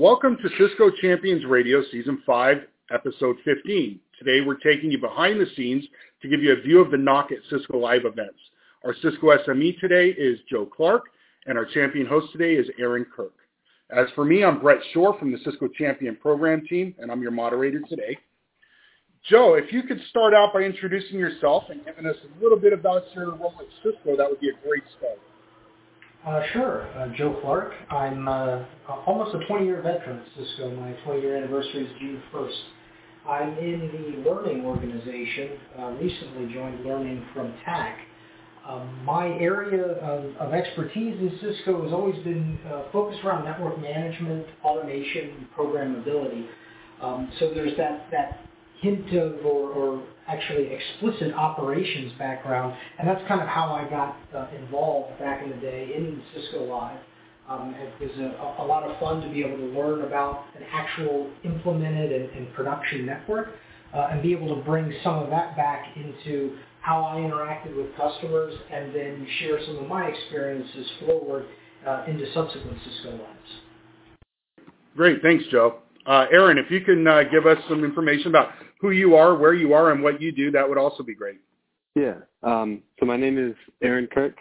Welcome to Cisco Champions Radio Season 5, Episode 15. Today we're taking you behind the scenes to give you a view of the NOC at Cisco Live events. Our Cisco SME today is Joe Clarke, and our champion host today is Aaron Kirk. As for me, I'm Brett Shore from the Cisco Champion Program Team, and I'm your moderator today. Joe, if you could start out by introducing yourself and giving us a little bit about your role at Cisco, that would be a great start. Uh, sure. Uh, Joe Clarke. I'm uh, almost a 20-year veteran at Cisco. My 20-year anniversary is June 1st. I'm in the learning organization. Uh, recently joined learning from TAC. Um, my area of, of, expertise in Cisco has always been uh, focused around network management, automation, and programmability. Um, so there's that, that hint of or, or actually explicit operations background, and that's kind of how I got uh, involved back in the day in Cisco Live. Um, it was a, a, lot of fun to be able to learn about an actual implemented and, and production network uh, and be able to bring some of that back into how I interacted with customers and then share some of my experiences forward uh, into subsequent Cisco Lives. Great. Thanks, Joe. Uh, Aaron, if you can uh, give us some information about who you are, where you are, and what you do, that would also be great. Yeah. Um, so my name is Aaron Kirk.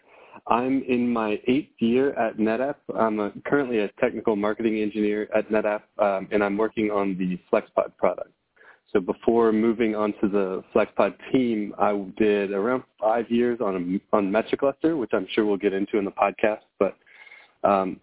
I'm in my eighth year at NetApp. I'm a, currently a technical marketing engineer at NetApp, um, and I'm working on the FlexPod product. So before moving on to the FlexPod team, I did around five years on a, on MetroCluster, which I'm sure we'll get into in the podcast. But um,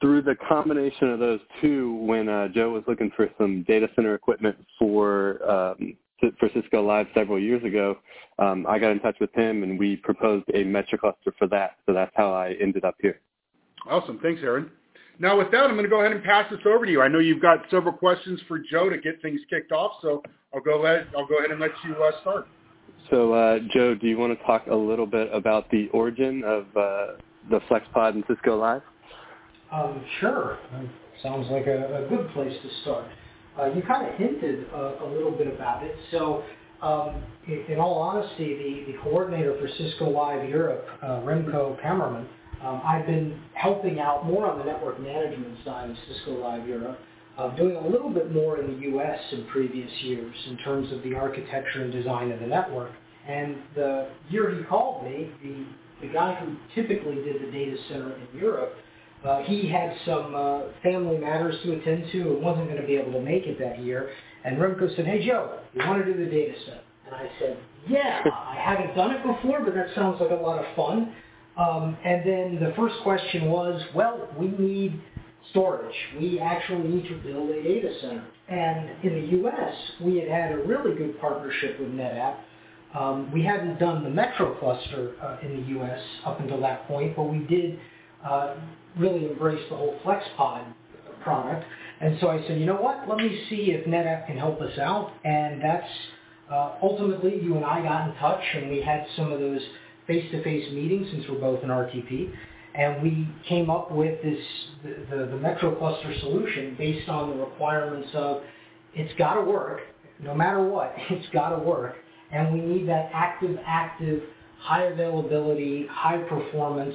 through the combination of those two, when uh, Joe was looking for some data center equipment for um, for Cisco Live several years ago, um, I got in touch with him and we proposed a MetroCluster for that. So that's how I ended up here. Awesome. Thanks, Aaron. Now with that, I'm going to go ahead and pass this over to you. I know you've got several questions for Joe to get things kicked off, so I'll go ahead, I'll go ahead and let you uh, start. So uh, Joe, do you want to talk a little bit about the origin of uh, the FlexPod and Cisco Live? Um, sure. Sounds like a, a, good place to start. Uh, you kind of hinted a, a, little bit about it. So, um, in, in, all honesty, the, the coordinator for Cisco Live Europe, uh, Remco Kammerman, um, I've been helping out more on the network management side of Cisco Live Europe, uh, doing a little bit more in the U.S. in previous years in terms of the architecture and design of the network. And the year he called me, the, the guy who typically did the data center in Europe uh, he had some uh, family matters to attend to and wasn't going to be able to make it that year. And Remco said, hey, Joe, you want to do the data set? And I said, yeah, I haven't done it before, but that sounds like a lot of fun. Um, and then the first question was, well, we need storage. We actually need to build a data center. And in the U.S., we had had a really good partnership with NetApp. Um, we hadn't done the MetroCluster uh, in the U.S. up until that point, but we did uh, really embraced the whole FlexPod product. And so I said, you know what? Let me see if NetApp can help us out. And that's uh, ultimately you and I got in touch, and we had some of those face-to-face meetings since we're both in RTP. And we came up with this the, the, the MetroCluster solution based on the requirements of it's got to work no matter what. It's got to work, and we need that active, active, high availability, high performance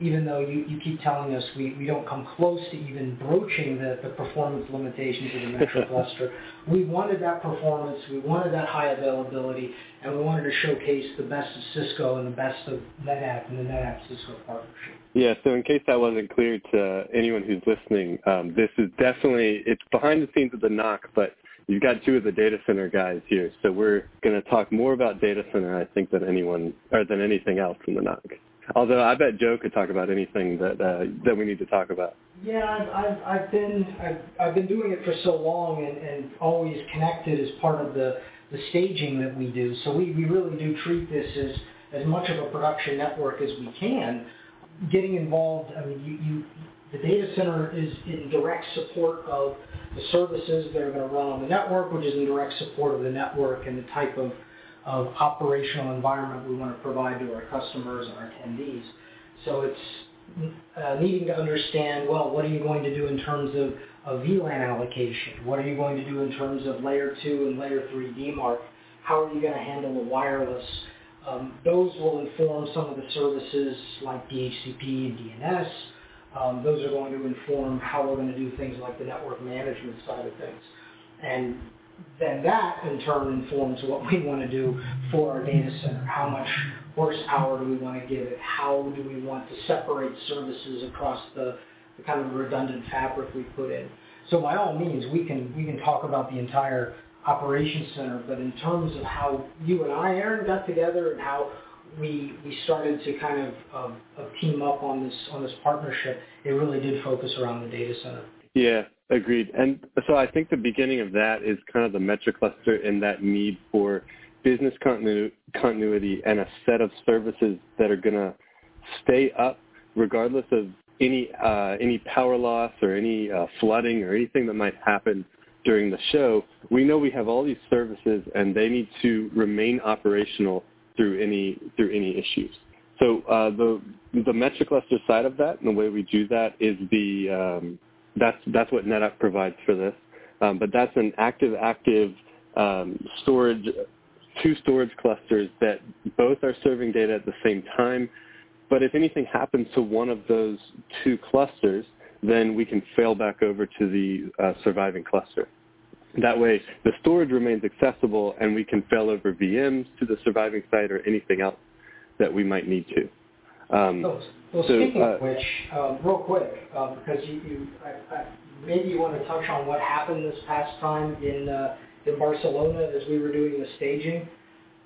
even though you, you keep telling us we, we don't come close to even broaching the, the performance limitations of the MetroCluster. we wanted that performance, we wanted that high availability, and we wanted to showcase the best of Cisco and the best of NetApp and the NetApp Cisco partnership. Yeah, so in case that wasn't clear to anyone who's listening, um, this is definitely, it's behind the scenes of the NOC, but you've got two of the data center guys here. So we're going to talk more about data center, I think, than anyone, or than anything else in the NOC. Although I bet Joe could talk about anything that uh, that we need to talk about. Yeah, I've, I've, I've been I've, I've been doing it for so long and, and always connected as part of the, the staging that we do. So we, we really do treat this as, as much of a production network as we can. Getting involved, I mean, you, you the data center is in direct support of the services that are going to run on the network, which is in direct support of the network and the type of, of operational environment we want to provide to our customers and our attendees. So it's uh, needing to understand, well, what are you going to do in terms of, of VLAN allocation? What are you going to do in terms of layer 2 and layer 3 DMARC? How are you going to handle the wireless? Um, those will inform some of the services like DHCP and DNS. Um, those are going to inform how we're going to do things like the network management side of things. And then that in turn informs what we want to do for our data center. How much horsepower do we want to give it? How do we want to separate services across the, the kind of redundant fabric we put in? So by all means, we can we can talk about the entire operations center, but in terms of how you and I, Aaron, got together and how we we started to kind of, of, of team up on this on this partnership, it really did focus around the data center. Yeah, agreed. And so I think the beginning of that is kind of the MetroCluster and that need for business continu- continuity and a set of services that are going to stay up regardless of any uh, any power loss or any uh, flooding or anything that might happen during the show. We know we have all these services and they need to remain operational through any through any issues. So uh, the the MetroCluster side of that and the way we do that is the um, that's that's what NetApp provides for this. Um, but that's an active active um, storage two storage clusters that both are serving data at the same time. But if anything happens to one of those two clusters, then we can fail back over to the uh, surviving cluster. That way, the storage remains accessible, and we can fail over VMs to the surviving site or anything else that we might need to. Um, well, well so, speaking uh, of which, um, real quick, uh, because you, you I, I, maybe you want to touch on what happened this past time in uh, in Barcelona as we were doing the staging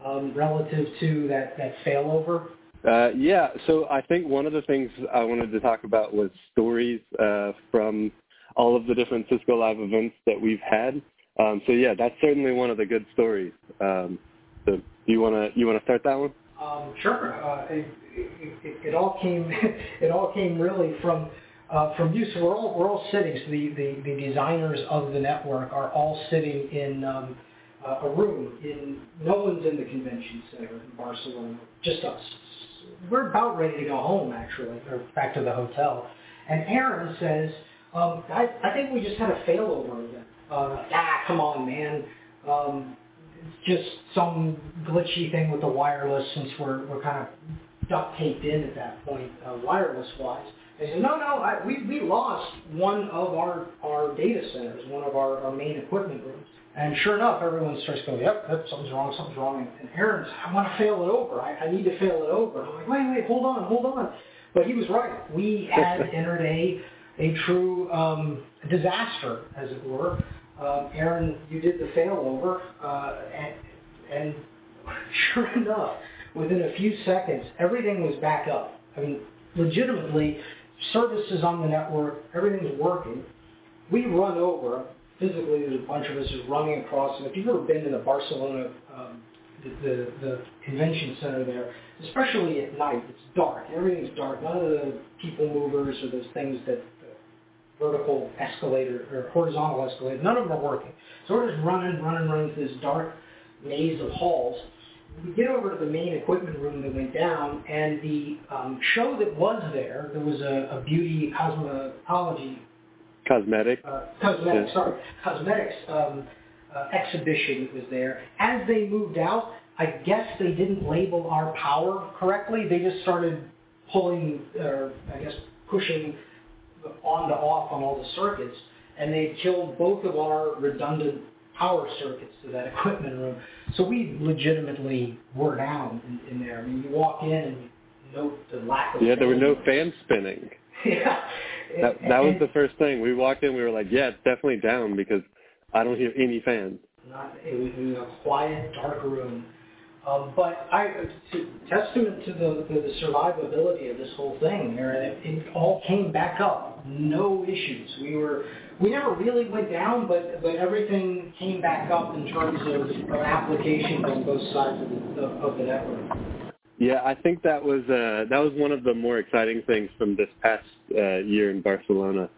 um, relative to that that failover. Uh, yeah, so I think one of the things I wanted to talk about was stories uh, from all of the different Cisco Live events that we've had. Um, so yeah, that's certainly one of the good stories. Um, so you wanna you wanna start that one? Um, sure. Uh, it, it, it, all came it all came really from uh, from you. So we're all we're all sitting. So the, the, the designers of the network are all sitting in um, uh, a room. In no one's in the convention center in Barcelona. Just us. We're about ready to go home actually, or back to the hotel. And Aaron says, um, I, I think we just had a failover again. Uh, ah, come on, man. Um, just some glitchy thing with the wireless since we're, we're kind of duct taped in at that point, uh, wireless-wise. They said, no, no, I, we, we lost one of our, our data centers, one of our, our main equipment rooms. And sure enough, everyone starts going, yep, yep, something's wrong, something's wrong. And Aaron's, I want to fail it over. I, I need to fail it over. I'm like, wait, wait, hold on, hold on. But he was right. We had entered a, a true um, disaster, as it were. Um, Aaron, you did the failover, uh, and, and sure enough, within a few seconds, everything was back up. I mean, legitimately, services on the network, everything's working. We run over, physically there's a bunch of us running across, and if you've ever been to the Barcelona, um, the, the, the convention center there, especially at night, it's dark. Everything's dark. None of the people movers or those things that vertical escalator or horizontal escalator. None of them are working. So we're just running, running, running through this dark maze of halls. We get over to the main equipment room that went down, and the um, show that was there, there was a, a beauty cosmetology. Cosmetic. Uh, cosmetic, yeah. sorry. Cosmetics um, uh, exhibition that was there. As they moved out, I guess they didn't label our power correctly. They just started pulling, or I guess pushing on to off on all the circuits, and they killed both of our redundant power circuits to that equipment room. So we legitimately were down in, in there. I mean, you walk in and you note the lack of. Yeah, there were no fans spinning. yeah. That, that was the first thing. We walked in, we were like, yeah, it's definitely down because I don't hear any fans. Not, it, was, it was a quiet, dark room Um, but I, to, testament to the, the, the survivability of this whole thing, Aaron, it, it all came back up, no issues. We were, we never really went down, but but everything came back up in terms of, of applications on both sides of the, of, of the network. Yeah, I think that was uh, that was one of the more exciting things from this past uh, year in Barcelona.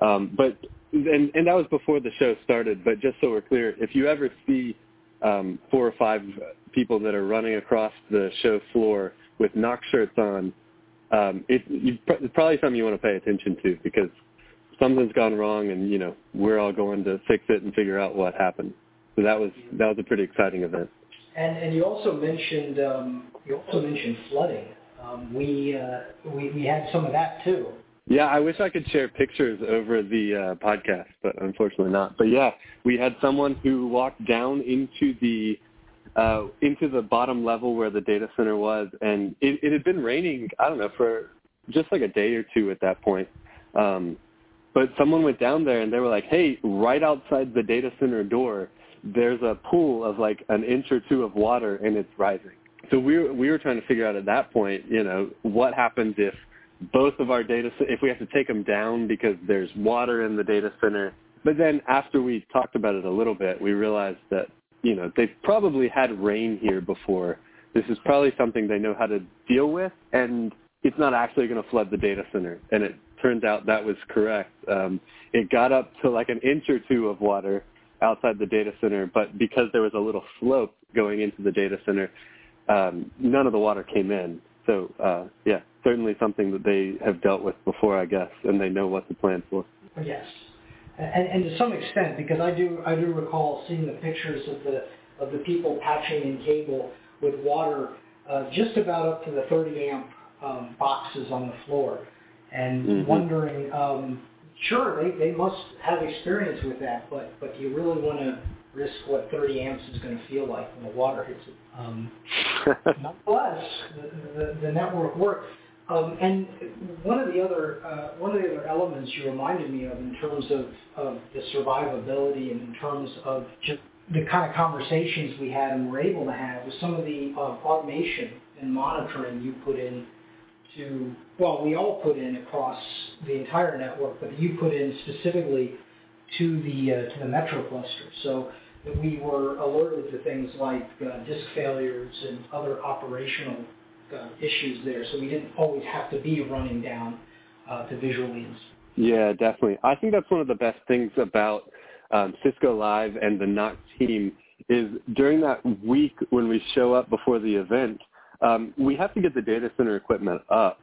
Um, but and and that was before the show started. But just so we're clear, if you ever see um, four or five people that are running across the show floor with NOC shirts on, um, it, you, it's probably something you want to pay attention to because something's gone wrong, and you know we're all going to fix it and figure out what happened. So that was that was a pretty exciting event. And and you also mentioned um, you also mentioned flooding. Um, we, uh, we we had some of that too. Yeah, I wish I could share pictures over the uh, podcast, but unfortunately not. But yeah, we had someone who walked down into the uh, into the bottom level where the data center was, and it, it had been raining. I don't know for just like a day or two at that point. Um, but someone went down there and they were like, "Hey, right outside the data center door, there's a pool of like an inch or two of water, and it's rising." So we we were trying to figure out at that point, you know, what happens if both of our data if we have to take them down because there's water in the data center. But then after we talked about it a little bit, we realized that you know they've probably had rain here before. This is probably something they know how to deal with, and it's not actually going to flood the data center. And it turns out that was correct. Um, it got up to like an inch or two of water outside the data center, but because there was a little slope going into the data center, um, none of the water came in. So uh, yeah, certainly something that they have dealt with before, I guess, and they know what to plan for. Yes, and, and to some extent, because I do I do recall seeing the pictures of the of the people patching in cable with water uh, just about up to the 30 amp um, boxes on the floor, and mm-hmm. wondering. Um, sure, they, they must have experience with that, but but do you really want to risk what 30 amps is going to feel like when the water hits it? Um, nonetheless, the, the, the network worked. Um, and one of the other uh, one of the other elements you reminded me of in terms of, of the survivability and in terms of just the kind of conversations we had and were able to have was some of the uh, automation and monitoring you put in to well we all put in across the entire network, but you put in specifically to the uh, to the MetroCluster. So that we were alerted to things like uh, disk failures and other operational uh, issues there, so we didn't always have to be running down uh, to visually. Yeah, definitely. I think that's one of the best things about um, Cisco Live and the NOC team is during that week when we show up before the event, um, we have to get the data center equipment up.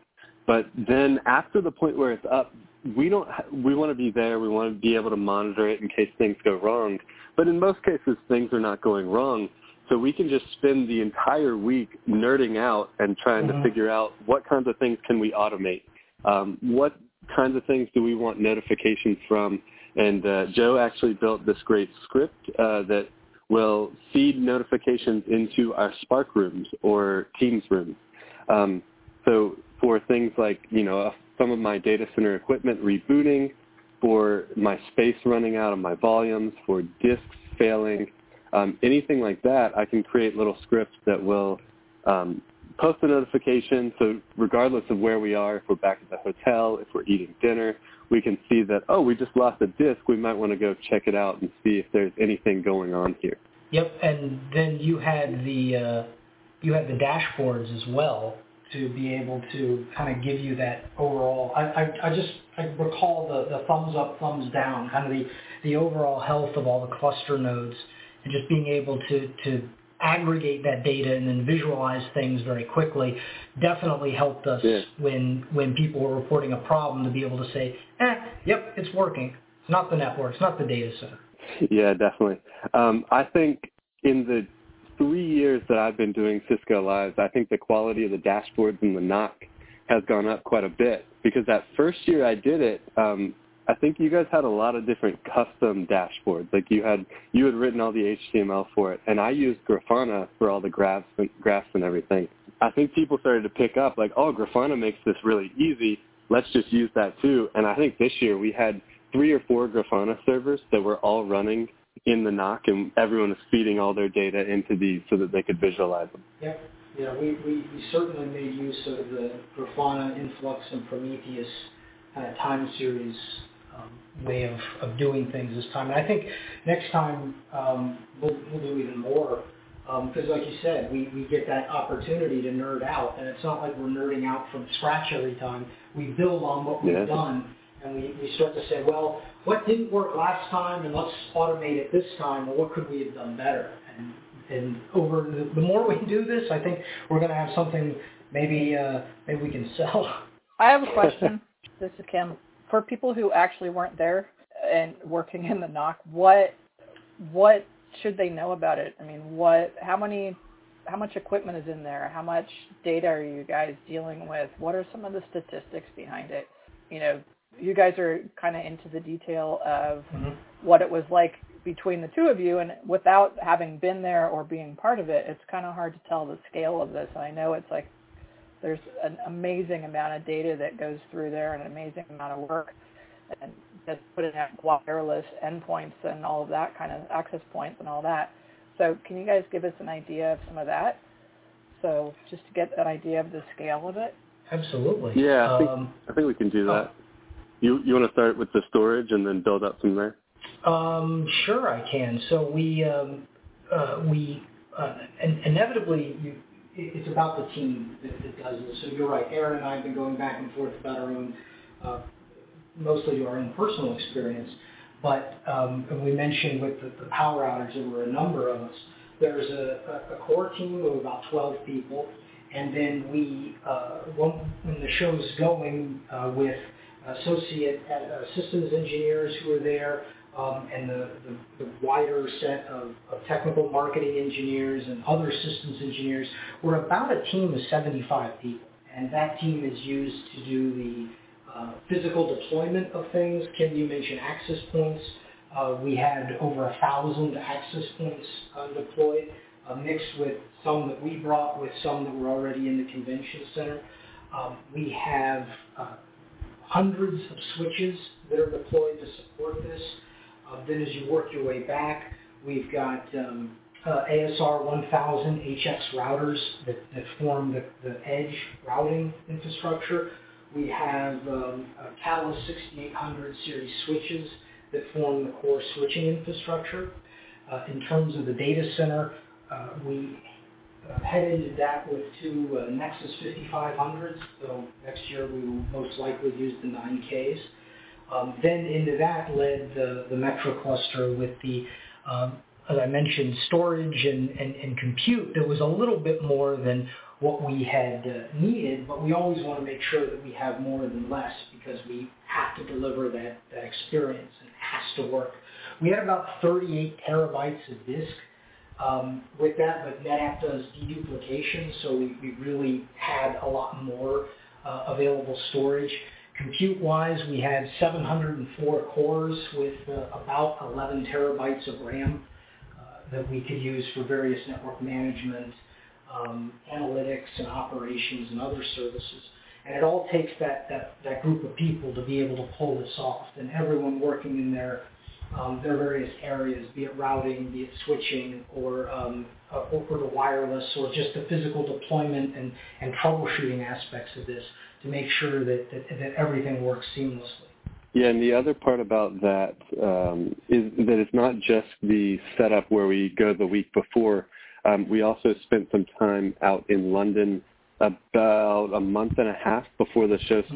But then after the point where it's up, we don't. We want to be there. We want to be able to monitor it in case things go wrong. But in most cases, things are not going wrong. So we can just spend the entire week nerding out and trying mm-hmm. to figure out what kinds of things can we automate. Um, what kinds of things do we want notifications from? And uh, Joe actually built this great script uh, that will feed notifications into our Spark rooms or Teams rooms. Um, so for things like, you know, some of my data center equipment rebooting, for my space running out of my volumes, for disks failing, um, anything like that, I can create little scripts that will um, post a notification. So regardless of where we are, if we're back at the hotel, if we're eating dinner, we can see that, oh, we just lost a disk. We might want to go check it out and see if there's anything going on here. Yep, and then you had the uh, you had the dashboards as well to be able to kind of give you that overall. I, I, I just I recall the, the thumbs up, thumbs down, kind of the, the overall health of all the cluster nodes and just being able to, to aggregate that data and then visualize things very quickly definitely helped us yeah. when when people were reporting a problem to be able to say, eh, yep, it's working. It's not the network, it's not the data center. Yeah, definitely. Um, I think in the three years that I've been doing Cisco Lives, I think the quality of the dashboards and the NOC has gone up quite a bit because that first year I did it, um, I think you guys had a lot of different custom dashboards. Like you had you had written all the HTML for it, and I used Grafana for all the graphs and, graphs and everything. I think people started to pick up like, oh, Grafana makes this really easy. Let's just use that too. And I think this year we had three or four Grafana servers that were all running in the NOC, and everyone was feeding all their data into these so that they could visualize them. Yep. Yeah, we, we, we certainly made use of the Grafana, Influx, and Prometheus of time series um, way of, of doing things this time. And I think next time um, we'll, we'll do even more because um, like you said, we, we get that opportunity to nerd out, and it's not like we're nerding out from scratch every time. We build on what we've yeah. done, and we, we start to say, well, what didn't work last time, and let's automate it this time, or what could we have done better? And, and over the, the more we do this, I think we're going to have something maybe uh, maybe we can sell. I have a question. this is Kim. For people who actually weren't there and working in the NOC, what what should they know about it? I mean, what, how many, how much equipment is in there? How much data are you guys dealing with? What are some of the statistics behind it? You know, you guys are kind of into the detail of mm-hmm. what it was like between the two of you, and without having been there or being part of it, it's kind of hard to tell the scale of this. And I know it's like there's an amazing amount of data that goes through there, and an amazing amount of work and just putting out wireless endpoints and all of that kind of access points and all that. So can you guys give us an idea of some of that? So just to get an idea of the scale of it. Absolutely. Yeah, I think, um, I think we can do that. Oh. You you want to start with the storage and then build up from there? Um, sure, I can. So we um, uh, we uh, inevitably you, it's about the team that, that does this. So you're right. Aaron and I have been going back and forth about our own uh, mostly our own personal experience. But um, we mentioned with the, the power outage, there were a number of us. There's a, a, core team of about 12 people, and then we, uh, when, when the show's going uh, with associate uh, systems engineers who are there, um, and the, the, the, wider set of, of, technical marketing engineers and other systems engineers, we're about a team of 75 people. And that team is used to do the uh, physical deployment of things. Kim, you mentioned access points. Uh, we had over a thousand access points uh, deployed, uh, mixed with some that we brought with some that were already in the convention center. Um, we have uh, hundreds of switches that are deployed to support this. Uh, then as you work your way back, we've got um, ASR 1000 HX routers that, that form the, the edge routing infrastructure. We have um, Catalyst 6800 series switches that form the core switching infrastructure. Uh, in terms of the data center, uh, we uh, headed that with two uh, Nexus 5500s, so next year we will most likely use the 9Ks. Um, then into that led the, the MetroCluster with the, um, as I mentioned, storage and, and, and compute that was a little bit more than what we had uh, needed, but we always want to make sure that we have more than less because we have to deliver that, that experience and it has to work. We had about 38 terabytes of disk um, with that, but NetApp does deduplication, so we, we really had a lot more uh, available storage. Compute-wise, we had 704 cores with uh, about 11 terabytes of RAM uh, that we could use for various network management um, analytics and operations and other services. And it all takes that, that, that group of people to be able to pull this off. And everyone working in their, um, their various areas, be it routing, be it switching, or, um, uh, or the wireless, or just the physical deployment and, and troubleshooting aspects of this to make sure that, that, that everything works seamlessly. Yeah, and the other part about that um, is that it's not just the setup where we go the week before um, we also spent some time out in London about a month and a half before the show mm-hmm.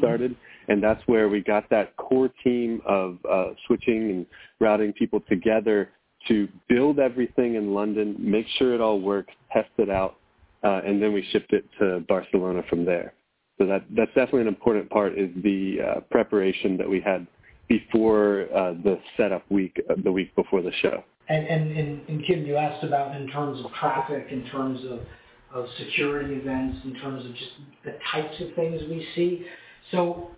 And that's where we got that core team of uh, switching and routing people together to build everything in London, make sure it all worked, test it out, uh, and then we shipped it to Barcelona from there. So that that's definitely an important part is the uh, preparation that we had before uh, the setup week, uh, the week before the show. And, and, and, and Kim, you asked about in terms of traffic, in terms of, of security events, in terms of just the types of things we see. So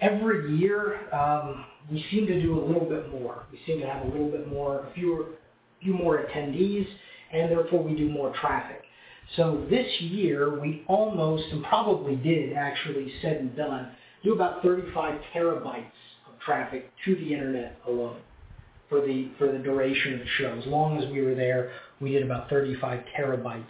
every year um, we seem to do a little bit more. We seem to have a little bit more, a fewer, few more attendees, and therefore we do more traffic. So this year we almost, and probably did actually said and done, do about 35 terabytes of traffic to the internet alone. For the for the duration of the show. As long as we were there, we did about 35 terabytes,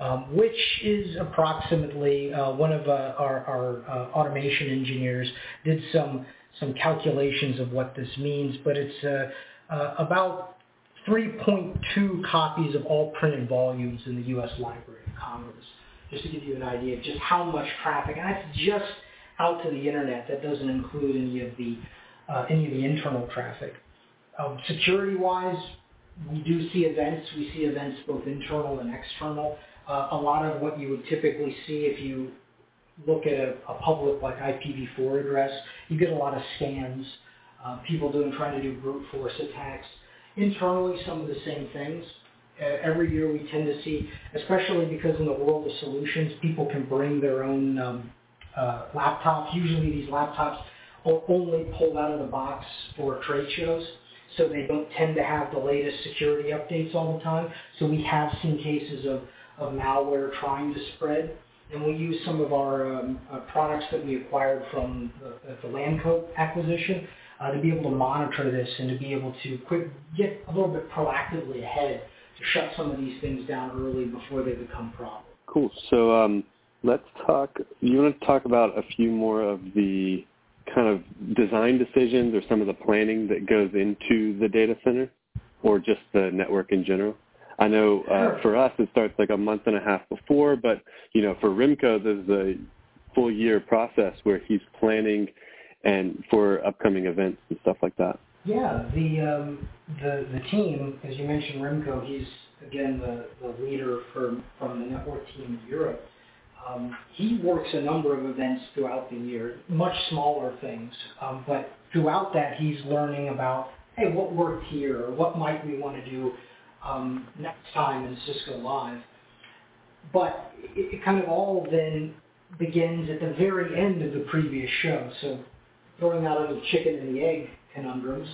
um, which is approximately uh, one of uh, our, our uh, automation engineers did some some calculations of what this means, but it's uh, uh, about 3.2 copies of all printed volumes in the U.S. Library of Congress, just to give you an idea of just how much traffic, and that's just out to the internet. That doesn't include any of the uh, any of the internal traffic. Um, security-wise, we do see events. We see events both internal and external. Uh, a lot of what you would typically see if you look at a, a public like IPv4 address, you get a lot of scams, uh, people doing trying to do brute force attacks. Internally, some of the same things. Uh, every year we tend to see, especially because in the world of solutions, people can bring their own um, uh, laptops. Usually these laptops are only pulled out of the box for trade shows so they don't tend to have the latest security updates all the time. So we have seen cases of, of malware trying to spread. And we use some of our um, uh, products that we acquired from the, the Lancope acquisition uh, to be able to monitor this and to be able to quick, get a little bit proactively ahead to shut some of these things down early before they become problems. Cool. So um, let's talk. You want to talk about a few more of the kind of design decisions or some of the planning that goes into the data center or just the network in general? I know uh, for us it starts like a month and a half before, but you know for Remco there's a full year process where he's planning and for upcoming events and stuff like that. Yeah, the um, the the team, as you mentioned, Remco, he's again the, the leader for, from the network team in Europe. Um, he works a number of events throughout the year, much smaller things, um, but throughout that he's learning about, hey, what worked here, or what might we want to do um, next time in Cisco Live. But it, it kind of all then begins at the very end of the previous show. So throwing out the chicken and the egg conundrums.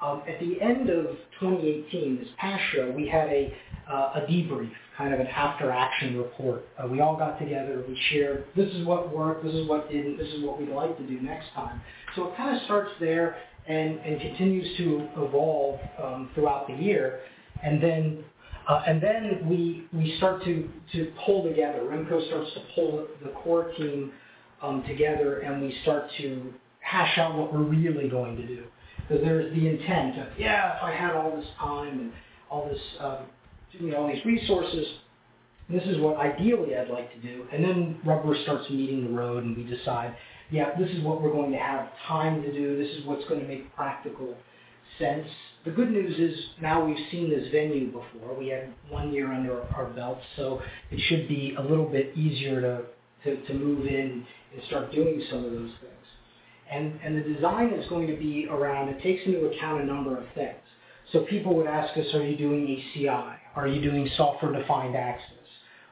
Um, at the end of 2018, this past show, we had a, uh, a debrief kind of an after-action report. Uh, we all got together, we shared, this is what worked, this is what didn't, this is what we'd like to do next time. So it kind of starts there and, and continues to evolve um, throughout the year. And then uh, and then we we start to to pull together. Remco starts to pull the core team um, together, and we start to hash out what we're really going to do. Because there's the intent of yeah, if I had all this time and all this um, you know, all these resources. This is what ideally I'd like to do. And then rubber starts meeting the road and we decide, yeah, this is what we're going to have time to do. This is what's going to make practical sense. The good news is now we've seen this venue before. We had one year under our belt, so it should be a little bit easier to, to, to move in and start doing some of those things. And, and the design is going to be around, it takes into account a number of things. So people would ask us, are you doing ACI? Are you doing software-defined access?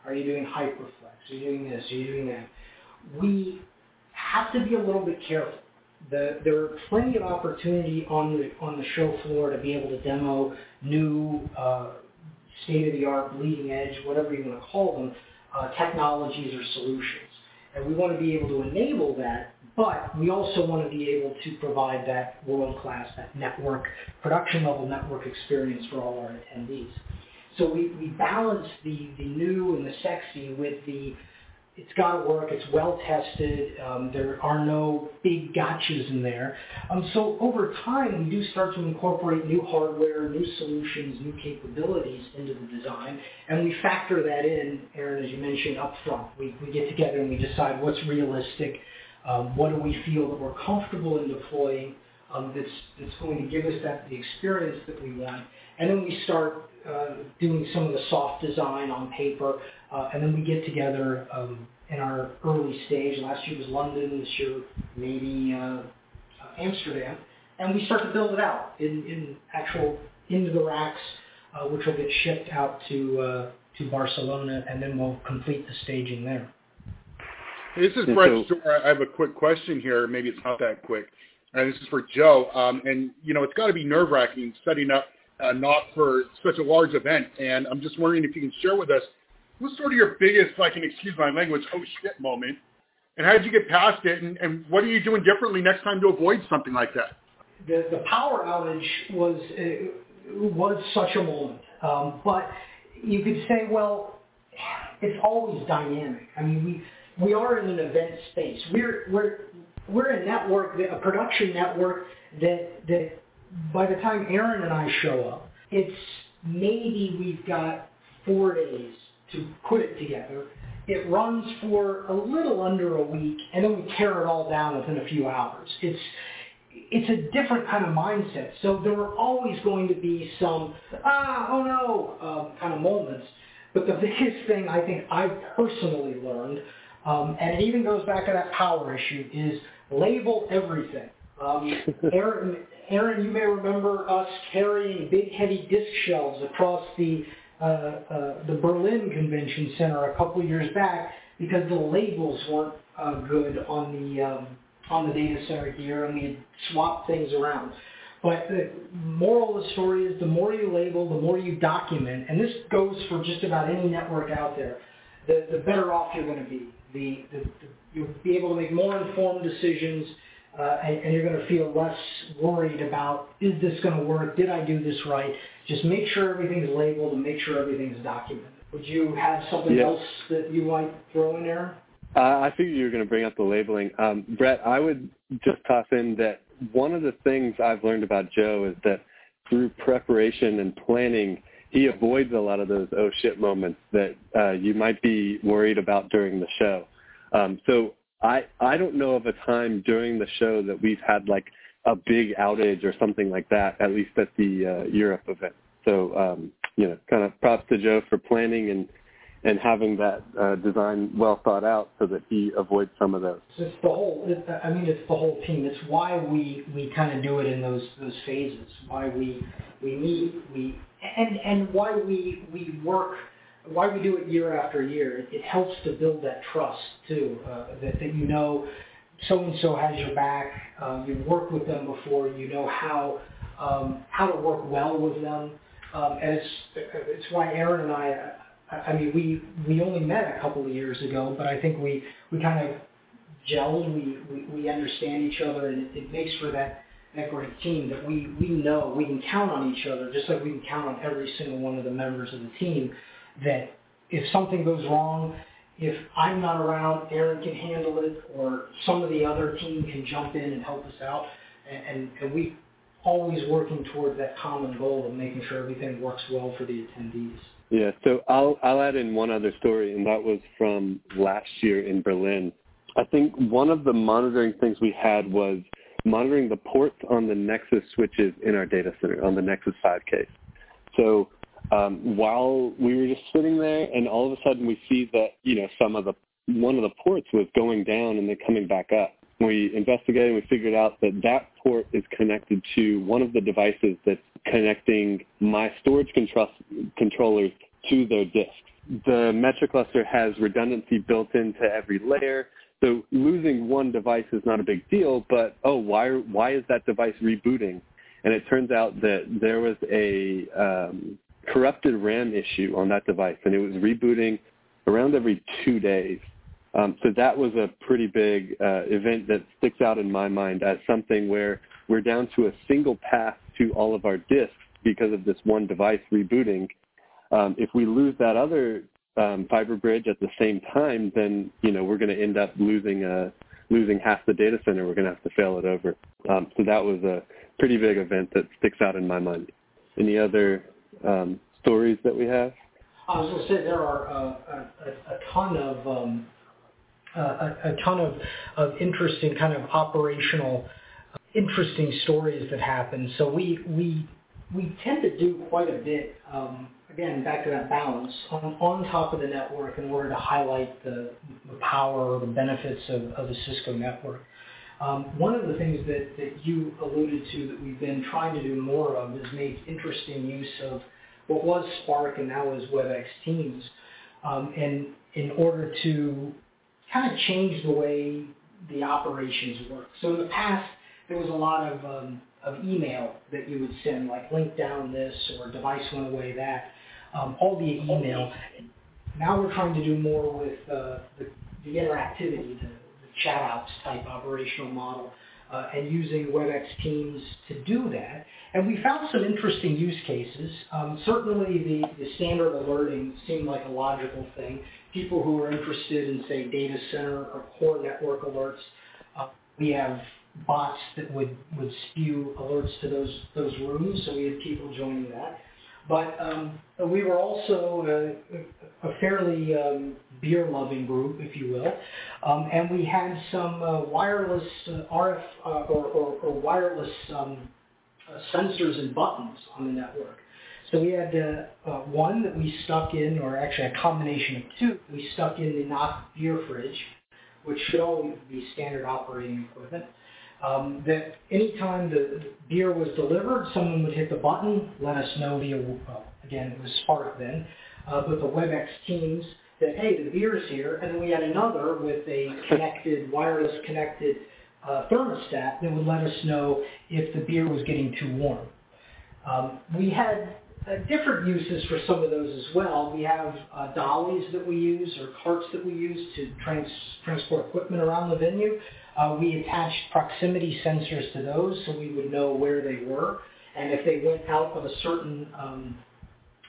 Are you doing HyperFlex? Are you doing this? Are you doing that? We have to be a little bit careful. The, there are plenty of opportunity on the on the show floor to be able to demo new uh, state-of-the-art, bleeding edge, whatever you want to call them, uh, technologies or solutions. And we want to be able to enable that but we also want to be able to provide that world-class, that network, production-level network experience for all our attendees. So we, we balance the, the new and the sexy with the, it's got to work, it's well tested, um, there are no big gotchas in there. Um, so over time, we do start to incorporate new hardware, new solutions, new capabilities into the design, and we factor that in, Aaron, as you mentioned, up front. We, we get together and we decide what's realistic, what do we feel that we're comfortable in deploying um, that's, going to give us that the experience that we want. And then we start uh, doing some of the soft design on paper, uh, and then we get together um, in our early stage. Last year was London, this year maybe uh, Amsterdam, and we start to build it out in, in actual into the racks, which will get shipped out to to Barcelona, and then we'll complete the staging there. This is Brett Shore. I have a quick question here. Maybe it's NOC that quick. Uh, this is for Joe. Um, and, you know, it's got to be nerve-wracking setting up uh, not for such a large event. And I'm just wondering if you can share with us what's sort of your biggest, like, I can excuse my language, oh shit moment. And how did you get past it? And, and what are you doing differently next time to avoid something like that? the, the power outage was uh, was such a moment. Um, but you could say, well, it's always dynamic. I mean, we we are in an event space. We're we're we're a network, a production network that that by the time Aaron and I show up, it's maybe we've got four days to put it together. It runs for a little under a week, and then we tear it all down within a few hours. It's it's a different kind of mindset. So there are always going to be some ah oh no um, kind of moments. But the biggest thing I think I've personally learned, um, and it even goes back to that power issue, is label everything. Um, Aaron, Aaron, you may remember us carrying big, heavy disc shelves across the uh, uh, the Berlin Convention Center a couple years back because the labels weren't uh, good on the um, on the data center here, and we had swapped things around. But the moral of the story is the more you label, the more you document, and this goes for just about any network out there, the, the better off you're going to be. The, the, the, you'll be able to make more informed decisions, uh, and, and, you're going to feel less worried about, is this going to work? Did I do this right? Just make sure everything's labeled and make sure everything's documented. Would you have something else that you might throw in there? Uh, I figured you were going to bring up the labeling. Um, Brett, I would just toss in that one of the things I've learned about Joe is that through preparation and planning, he avoids a lot of those oh shit moments that uh, you might be worried about during the show. Um, so I I don't know of a time during the show that we've had like a big outage or something like that, at least at the uh, Europe event. So um, you know, kind of props to Joe for planning and and having that uh, design well thought out so that he avoids some of those. It's the whole. I mean, it's the whole team. It's why we we kind of do it in those those phases. Why we we meet we and and why we we work. Why we do it year after year. It, helps to build that trust too. Uh, that that you know, so and so has your back. Um, you've worked with them before. You know how um, how to work well with them. Um, and it's it's why Aaron and I I mean, we we only met a couple of years ago, but I think we we kind of gelled. We we, we understand each other, and it, it makes for that great team that we we know we can count on each other, just like we can count on every single one of the members of the team. That if something goes wrong, if I'm not around, Aaron can handle it, or some of the other team can jump in and help us out, and and, and we always working towards that common goal of making sure everything works well for the attendees. Yeah, so I'll I'll add in one other story, and that was from last year in Berlin. I think one of the monitoring things we had was monitoring the ports on the Nexus switches in our data center on the Nexus 5Ks. So um, while we were just sitting there, and all of a sudden we see that you know some of the one of the ports was going down and then coming back up. We investigated and we figured out that that port is connected to one of the devices that's connecting my storage control- controllers to their disks. The MetroCluster has redundancy built into every layer. So losing one device is not a big deal, but oh, why why is that device rebooting? And it turns out that there was a um, corrupted RAM issue on that device, and it was rebooting around every two days. Um, so that was a pretty big uh, event that sticks out in my mind as something where we're down to a single path to all of our disks because of this one device rebooting. Um, if we lose that other um, fiber bridge at the same time, then you know we're going to end up losing uh, losing half the data center. We're going to have to fail it over. Um, so that was a pretty big event that sticks out in my mind. Any other um, stories that we have? I was going to say there are uh, a, a, ton of um, a, a, ton of, of interesting kind of operational interesting stories that happen. So we we we tend to do quite a bit. Um, again, back to that balance on, on top of the network in order to highlight the, the power or the benefits of, of the Cisco network. Um, one of the things that, that you alluded to that we've been trying to do more of is make interesting use of what was Spark and now is WebEx Teams, um, and in order to kind of change the way the operations work. So in the past, there was a lot of, um, of email that you would send, like link down this or device went away that, um, all via email. Now we're trying to do more with uh, the, the interactivity, the, the ChatOps type operational model. uh, and using WebEx Teams to do that. And we found some interesting use cases. Um, certainly the, the standard alerting seemed like a logical thing. People who are interested in, say, data center or core network alerts, uh, we have bots that would, would spew alerts to those, those rooms, so we had people joining that. But um, we were also a, a fairly um, beer-loving group, if you will, um, and we had some uh, wireless uh, RF uh, or, or, or, wireless um, uh, sensors and buttons on the network. So we had uh, uh, one that we stuck in, or actually a combination of two. We stuck in the NOC beer fridge, which should always be standard operating equipment um, that anytime the beer was delivered, someone would hit the button, let us know via, well, again, it was Spark then, uh, with the WebEx Teams that, hey, the beer is here. And then we had another with a connected, wireless connected uh, thermostat that would let us know if the beer was getting too warm. Um, we had uh, different uses for some of those as well. We have uh, dollies that we use or carts that we use to trans- transport equipment around the venue. Uh, we attached proximity sensors to those so we would know where they were. And if they went out of a certain, um,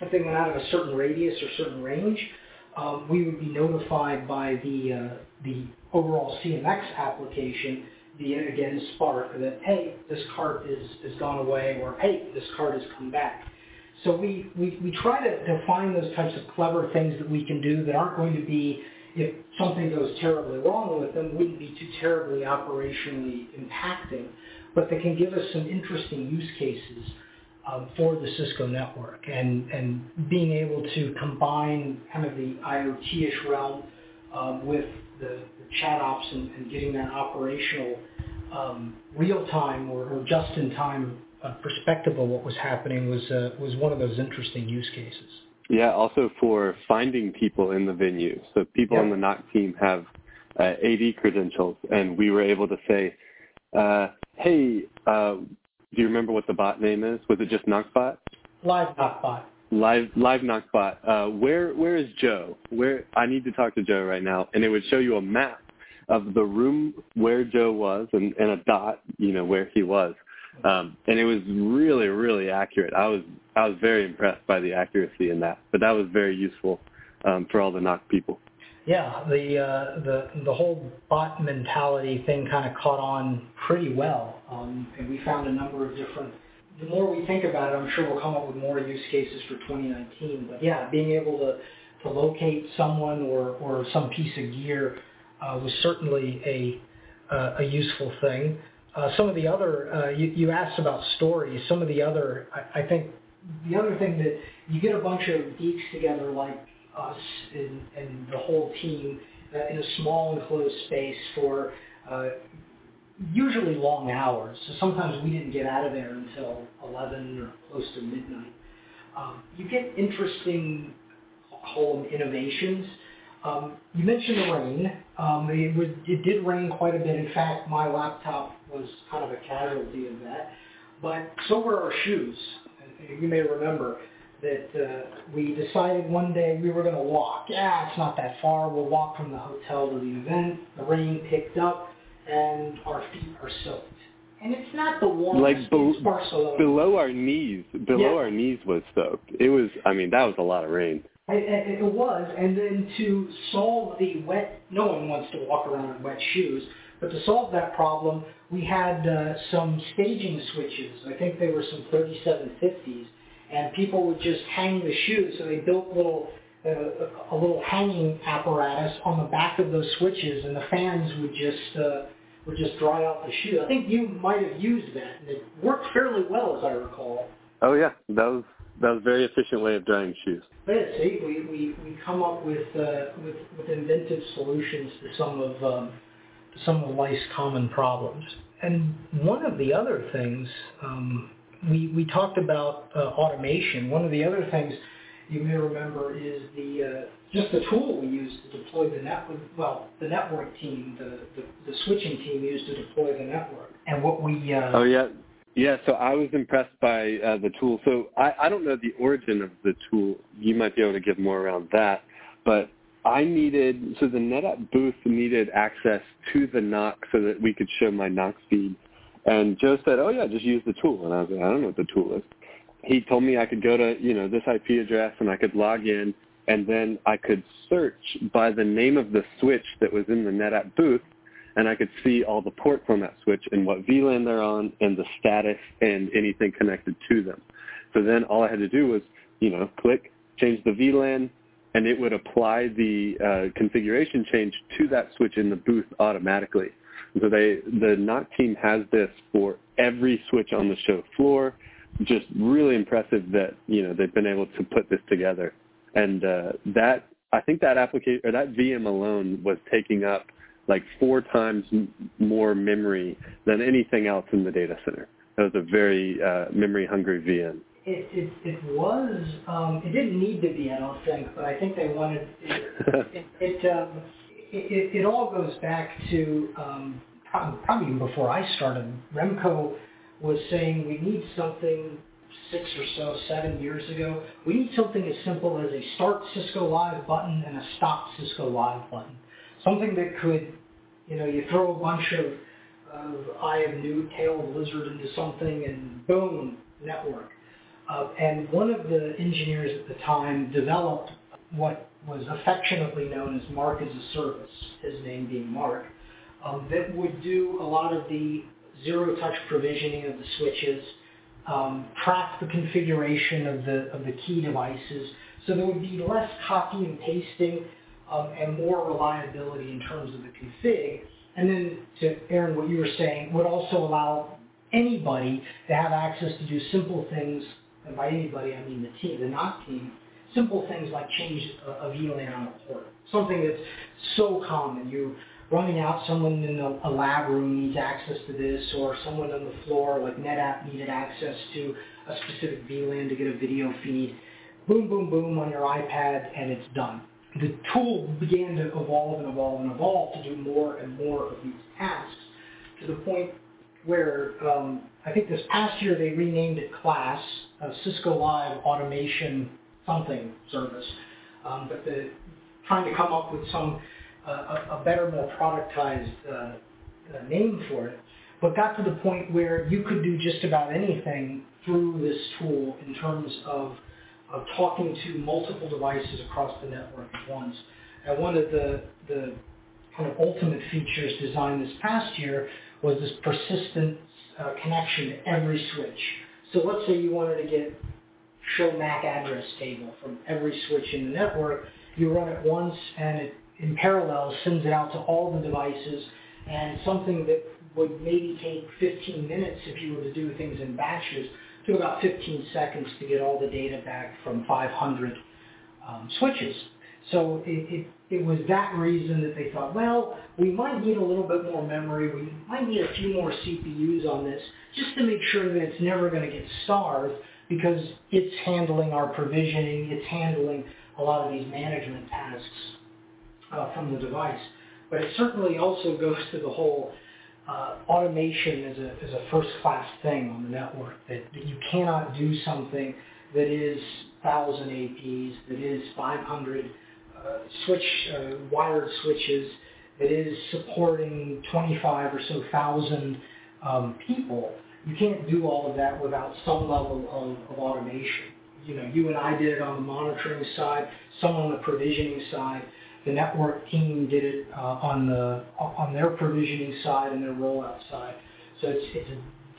if they went out of a certain radius or certain range, um, we would be notified by the, uh, the overall CMX application via, again, Spark that, hey, this cart is, is gone away or, hey, this cart has come back. So we, we, we try to, to find those types of clever things that we can do that aren't going to be if something goes terribly wrong with them, wouldn't be too terribly operationally impacting, but they can give us some interesting use cases um, for the Cisco network and, and being able to combine kind of the IoT-ish realm um, with the, the, ChatOps and, and, getting that operational um, real-time or, or just-in-time uh, perspective of what was happening was, uh, was one of those interesting use cases. Yeah, also for finding people in the venue. So people on the NOC team have uh, AD credentials, and we were able to say, uh, "Hey, uh, do you remember what the bot name is? Was it just NOCBot?" Live NOCBot. Live live NOCBot. Uh, where where is Joe? Where I need to talk to Joe right now, and it would show you a map of the room where Joe was and, and a dot, you know, where he was. Um, and it was really, really accurate. I was I was very impressed by the accuracy in that. But that was very useful um, for all the NOC people. Yeah, the uh, the the whole bot mentality thing kind of caught on pretty well, um, and we found a number of different. The more we think about it, I'm sure we'll come up with more use cases for 2019. But yeah, being able to to locate someone or or some piece of gear uh, was certainly a uh, a useful thing. Uh, some of the other, uh, you, you, asked about stories. Some of the other, I, I, think, the other thing that you get a bunch of geeks together like us and, and the whole team uh, in a small enclosed space for uh, usually long hours. So sometimes we didn't get out of there until 11 or close to midnight. Um, you get interesting home innovations um, you mentioned the rain. Um, it, was, it did rain quite a bit. In fact, my laptop was kind of a casualty of that. But so were our shoes. You may remember that uh, we decided one day we were going to walk. Yeah, it's not that far. We'll walk from the hotel to the event. The rain picked up, and our feet are soaked. And it's not the warmest. Like be- below our knees, below yeah. our knees was soaked. It was. I mean, that was a lot of rain. It, it was, and then to solve the wet, no one wants to walk around in wet shoes, but to solve that problem, we had uh, some staging switches. I think they were some 3750s, and people would just hang the shoes. So they built little uh, a little hanging apparatus on the back of those switches, and the fans would just uh, would just dry out the shoe. I think you might have used that, and it worked fairly well, as I recall. Oh yeah, that was that was a very efficient way of drying shoes. Yeah, see, we, we, we come up with, uh, with with inventive solutions to some of um, to some of life's common problems. And one of the other things um, we we talked about uh, automation. One of the other things you may remember is the uh, just the tool we used to deploy the network. Well, the network team, the, the, the switching team used to deploy the network. And what we uh, oh yeah yeah, so I was impressed by uh, the tool. So I, I don't know the origin of the tool. You might be able to give more around that. But I needed, so the NetApp booth needed access to the NOC so that we could show my NOC feed And Joe said, "Oh yeah, just use the tool." And I was like, "I don't know what the tool is." He told me I could go to you know this IP address and I could log in, and then I could search by the name of the switch that was in the NetApp booth, and I could see all the ports on that switch and what VLAN they're on and the status and anything connected to them. So then all I had to do was, you know, click, change the VLAN, and it would apply the uh, configuration change to that switch in the booth automatically. So they, the NOC team has this for every switch on the show floor. Just really impressive that you know they've been able to put this together, and uh, that I think that application or that VM alone was taking up like four times more memory than anything else in the data center. That was a very uh, memory-hungry VM. It, it, it was, um, it didn't need to be, I don't think, but I think they wanted, it, it, it, um, it, it, all goes back to um, probably even before I started. Remco was saying we need something six or so, seven years ago. We need something as simple as a start Cisco Live button and a stop Cisco Live button something that could, you know, you throw a bunch of, of eye of newt, tail of lizard into something, and boom, network. Uh, and one of the engineers at the time developed what was affectionately known as Mark as a Service, his name being Mark, um, that would do a lot of the zero-touch provisioning of the switches, um, track the configuration of the of the key devices, so there would be less copy and pasting um, and more reliability in terms of the config. And then to Aaron, what you were saying would also allow anybody to have access to do simple things, and by anybody I mean the team, the NOC team, simple things like change a, a VLAN on a port. Something that's so common. You're running out, someone in a, a lab room needs access to this, or someone on the floor, like NetApp, needed access to a specific VLAN to get a video feed. Boom, boom, boom on your iPad, and it's done the tool began to evolve and evolve and evolve to do more and more of these tasks to the point where um, I think this past year they renamed it Class, uh, Cisco Live Automation something service, um, but the, trying to come up with some uh, a, better, more productized uh, uh, name for it, but got to the point where you could do just about anything through this tool in terms of of talking to multiple devices across the network at once. And one of the, the kind of ultimate features designed this past year was this persistent uh, connection to every switch. So let's say you wanted to get show MAC address table from every switch in the network. You run it once and it in parallel sends it out to all the devices and something that would maybe take 15 minutes if you were to do things in batches took about 15 seconds to get all the data back from 500 um, switches. So it, it, it was that reason that they thought, well, we might need a little bit more memory. We might need a few more CPUs on this just to make sure that it's never going to get starved because it's handling our provisioning. It's handling a lot of these management tasks uh, from the device. But it certainly also goes to the whole uh, automation is a, is a first-class thing on the network, that, that you cannot do something that is 1,000 APs, that is 500 uh, switch, uh, wired switches, that is supporting 25 or so thousand um, people. You can't do all of that without some level of, of automation. You know, you and I did it on the monitoring side, some on the provisioning side the network team did it uh, on the on their provisioning side and their rollout side. So it's it's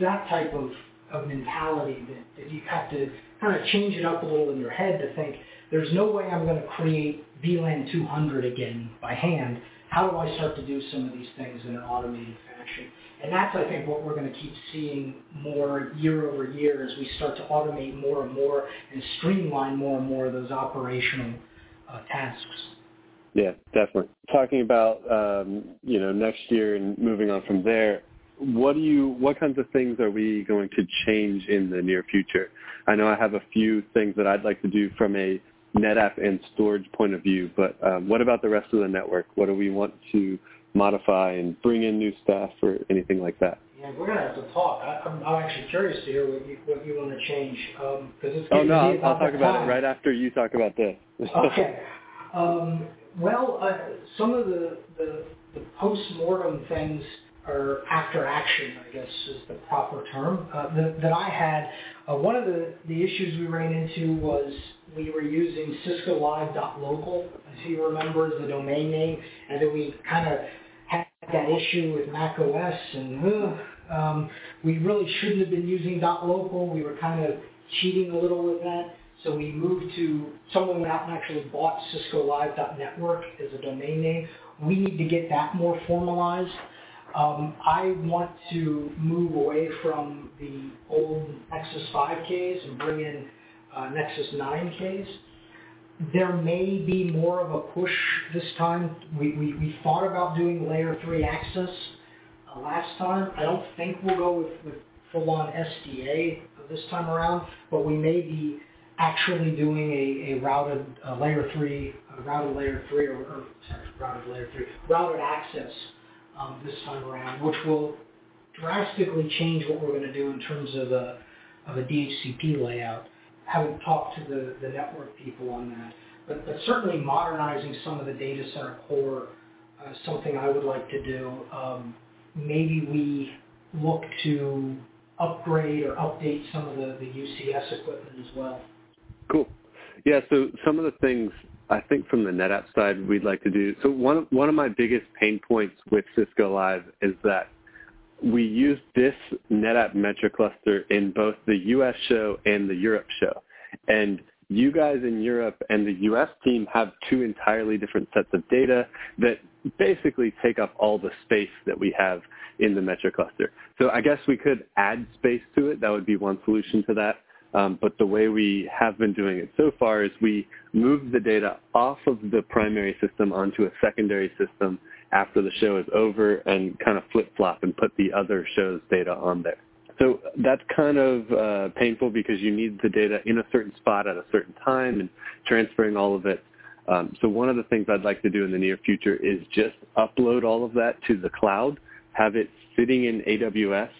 that type of, of mentality that, that you have to kind of change it up a little in your head to think there's no way I'm going to create VLAN 200 again by hand. How do I start to do some of these things in an automated fashion? And that's, I think, what we're going to keep seeing more year over year as we start to automate more and more and streamline more and more of those operational uh, tasks. Yeah, definitely. Talking about um, you know next year and moving on from there, what do you what kinds of things are we going to change in the near future? I know I have a few things that I'd like to do from a NetApp and storage point of view, but um, what about the rest of the network? What do we want to modify and bring in new staff or anything like that? Yeah, we're gonna have to talk. I, am I'm, I'm actually curious to hear what you what you want to change because um, it's. Oh no, I'll, I'll talk about it right after you talk about this. okay. Um, well, uh, some of the, the, the post-mortem things or after action, I guess is the proper term, uh, that, that I had. Uh, one of the, the issues we ran into was we were using Cisco Live.local, as you remember, as the domain name, and then we kind of had that issue with Mac OS, and uh, um, we really shouldn't have been using .local. We were kind of cheating a little with that. So we moved to, someone went out and actually bought Cisco Live.network as a domain name. We need to get that more formalized. Um, I want to move away from the old Nexus 5Ks and bring in uh, Nexus 9Ks. There may be more of a push this time. We, we, we thought about doing layer 3 access uh, last time. I don't think we'll go with, with full-on SDA this time around, but we may be actually doing a, a routed layer 3, routed layer 3, or, or sorry, routed layer 3, routed access um, this time around, which will drastically change what we're going to do in terms of a, of a DHCP layout. Haven't talked to the, the network people on that, but, but certainly modernizing some of the data center core, uh, something I would like to do. Um, maybe we look to upgrade or update some of the, the UCS equipment as well. Cool. Yeah, so some of the things I think from the NetApp side we'd like to do. So one one of my biggest pain points with Cisco Live is that we use this NetApp MetroCluster in both the US show and the Europe show. And you guys in Europe and the US team have two entirely different sets of data that basically take up all the space that we have in the MetroCluster. So I guess we could add space to it. That would be one solution to that. Um, but the way we have been doing it so far is we move the data off of the primary system onto a secondary system after the show is over and kind of flip-flop and put the other show's data on there. So that's kind of uh, painful because you need the data in a certain spot at a certain time and transferring all of it. Um, so one of the things I'd like to do in the near future is just upload all of that to the cloud, have it sitting in AWS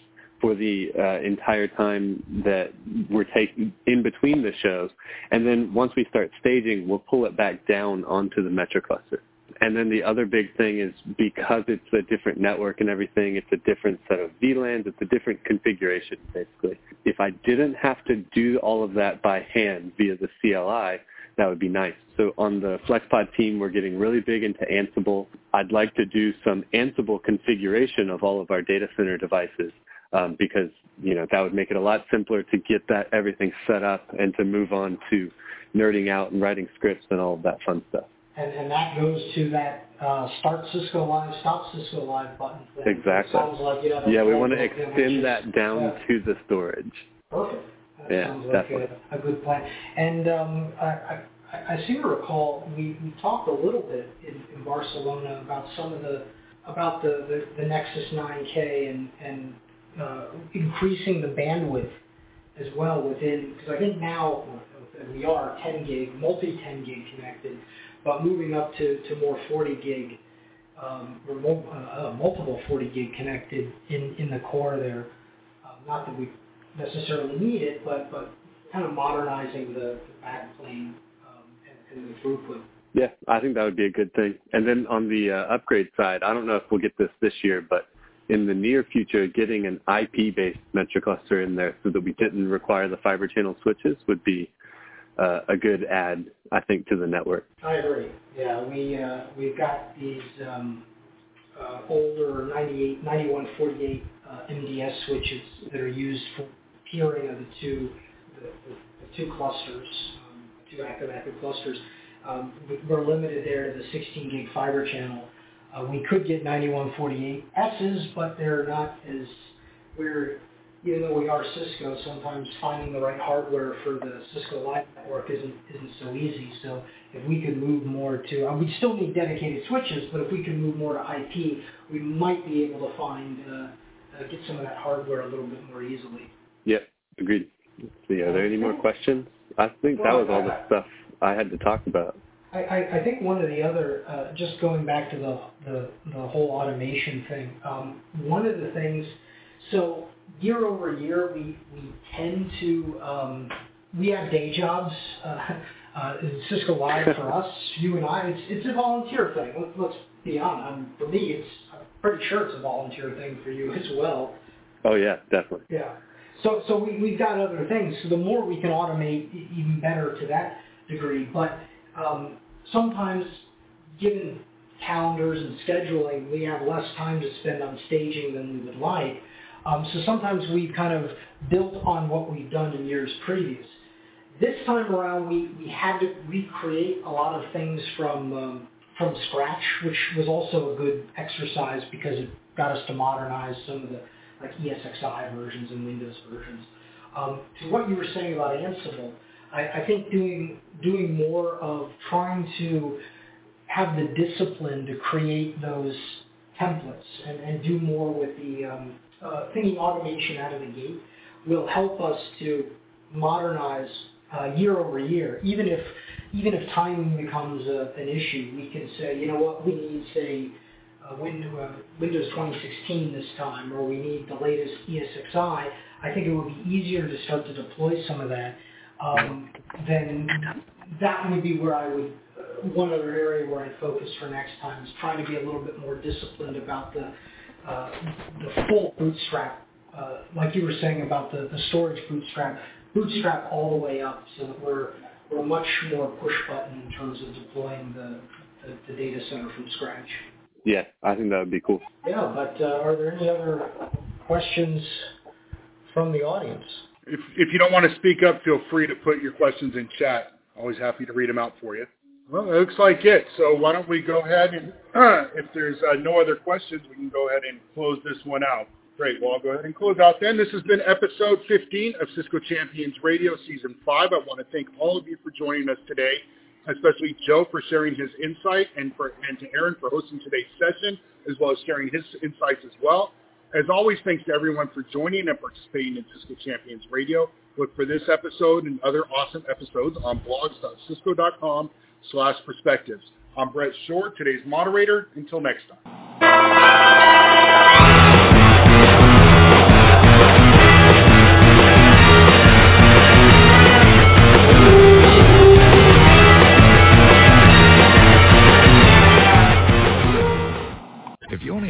for the uh, entire time that we're taking in between the shows. And then once we start staging, we'll pull it back down onto the MetroCluster. And then the other big thing is because it's a different network and everything, it's a different set of VLANs, it's a different configuration basically. If I didn't have to do all of that by hand via the CLI, that would be nice. So on the FlexPod team, we're getting really big into Ansible. I'd like to do some Ansible configuration of all of our data center devices um, because you know that would make it a lot simpler to get that everything set up and to move on to nerding out and writing scripts and all of that fun stuff. And, and that goes to that uh, start Cisco Live, stop Cisco Live button. Thing. Exactly. Like, you know, yeah, we want to extend that down yeah. to the storage. Perfect. That yeah, sounds like a, a good plan. And um, I, I, I seem to recall we, we talked a little bit in, in Barcelona about some of the about the, the, the Nexus 9K and, and uh, increasing the bandwidth as well within, because I think now we are 10 gig, multi 10 gig connected, but moving up to, to more 40 gig, um, uh, uh, multiple 40 gig connected in, in the core there. Uh, not that we necessarily need it, but, but kind of modernizing the, the backplane um, and, and the throughput. Yeah, I think that would be a good thing. And then on the uh, upgrade side, I don't know if we'll get this this year, but in the near future, getting an IP-based MetroCluster in there so that we didn't require the fiber channel switches would be uh, a good add, I think, to the network. I agree. Yeah, we uh, we've got these um, uh, older 98, 9148 uh, MDS switches that are used for peering of the two the, the, the two clusters, um, two active active clusters. Um, we're limited there to the 16 gig fiber channel. Uh, we could get 9148Ss, but they're not as, we're, even though we are Cisco, sometimes finding the right hardware for the Cisco Live network isn't, isn't so easy. So if we could move more to, uh, we still need dedicated switches, but if we could move more to IP, we might be able to find, uh, uh, get some of that hardware a little bit more easily. Yep, agreed. Let's see, are there any more questions? I think that was all the stuff I had to talk about. I, I, I think one of the other, uh, just going back to the, the, the whole automation thing, um, one of the things, so year over year, we, we tend to, um, we have day jobs. Uh, uh, Cisco Live for us, you and I, it's, it's a volunteer thing. Let, let's be honest. Um, for me, it's pretty sure it's a volunteer thing for you as well. Oh yeah, definitely. Yeah. So so we we've got other things. So the more we can automate, even better to that degree. But um, sometimes, given calendars and scheduling, we have less time to spend on staging than we would like. Um, so sometimes we've kind of built on what we've done in years previous. This time around, we, we had to recreate a lot of things from um, from scratch, which was also a good exercise because it got us to modernize some of the like ESXi versions and Windows versions. Um, to what you were saying about Ansible, I, I think doing doing more of trying to have the discipline to create those templates and, and do more with the um, uh, thinking automation out of the gate will help us to modernize uh, year over year. Even if even if timing becomes a, an issue, we can say, you know what, we need say uh, Windows, Windows 2016 this time, or we need the latest ESXi. I think it would be easier to start to deploy some of that. Um, then that would be where I would one other area where I'd focus for next time is trying to be a little bit more disciplined about the uh, the full bootstrap, uh, like you were saying about the, the storage bootstrap, bootstrap all the way up, so that we're we're much more push button in terms of deploying the, the, the data center from scratch. Yeah, I think that would be cool. Yeah, but uh, are there any other questions from the audience? If, if you don't want to speak up, feel free to put your questions in chat. Always happy to read them out for you. Well, it looks like it. So why don't we go ahead and, uh, if there's uh, no other questions, we can go ahead and close this one out. Great. Well, I'll go ahead and close out then. This has been episode 15 of Cisco Champions Radio Season 5. I want to thank all of you for joining us today, especially Joe for sharing his insight and, for, and to Aaron for hosting today's session, as well as sharing his insights as well. As always, thanks to everyone for joining and participating in Cisco Champions Radio. Look for this episode and other awesome episodes on blogs.cisco.com slash perspectives. I'm Brett Shore, today's moderator. Until next time.